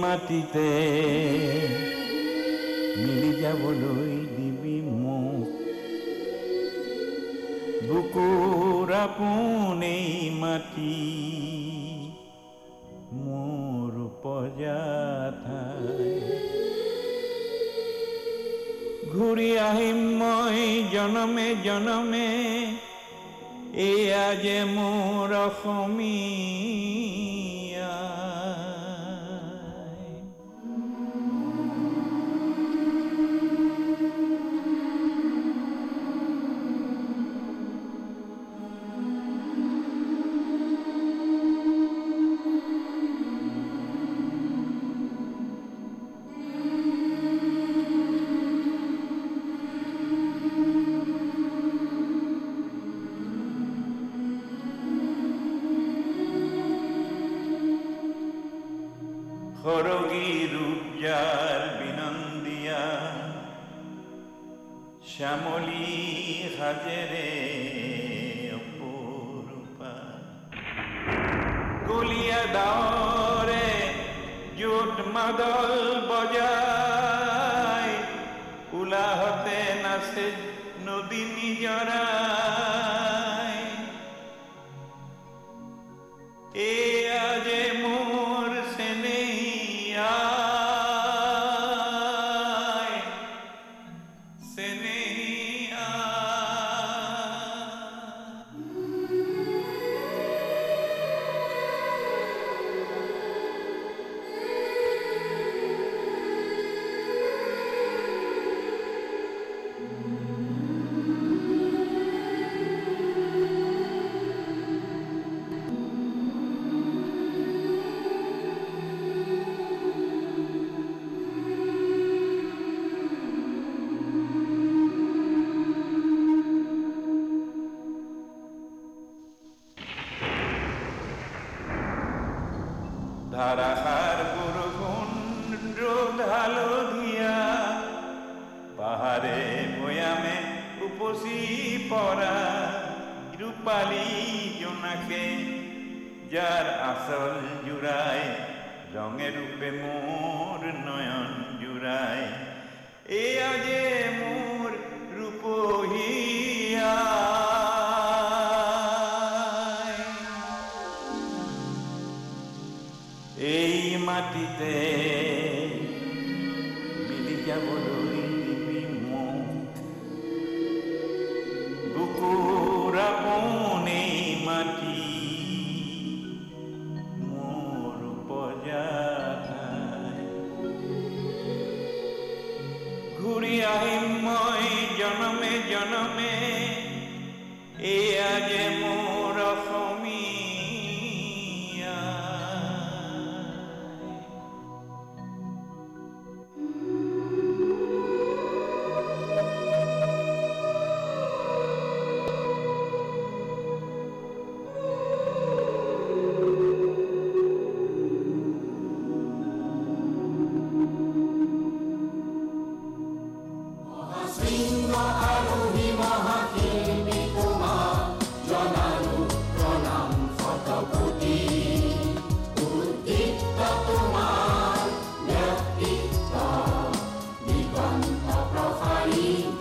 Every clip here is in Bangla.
মাটিতে মিলি যাবলৈ দিবি মোক বুকুৰ আপোনেই মাটি মোৰ উপজা ঘূৰি আহিম মই জনমে জনমে, এয়া যে মোৰ অসমীয়া সাজেৰে অপরূপা। গুলিয়া ডাৱৰে য'ত মাদল বজাই উলাহতে নাচে নদী নিজৰাই পাহাড়ে বয়ামে উপসি পরা রূপালী জোনাকে, যার আসল জুড়ায় রঙে রূপে মোর নয়ন জুড়ায় এ আজে মোর রূপহিয়া। এই মাটিতে You.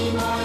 Fatima.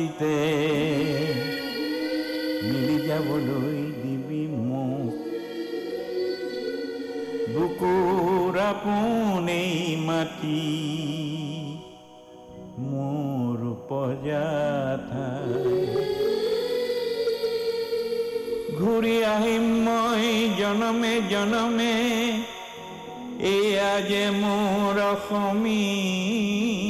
মাটিতে মিলি যাবলৈ দিবি মোক বুকুৰ আপোনেই মাটি মোৰ উপজা ঘূৰি আহিম মই জনমে জনমে, এয়া যে মোৰ অসমী।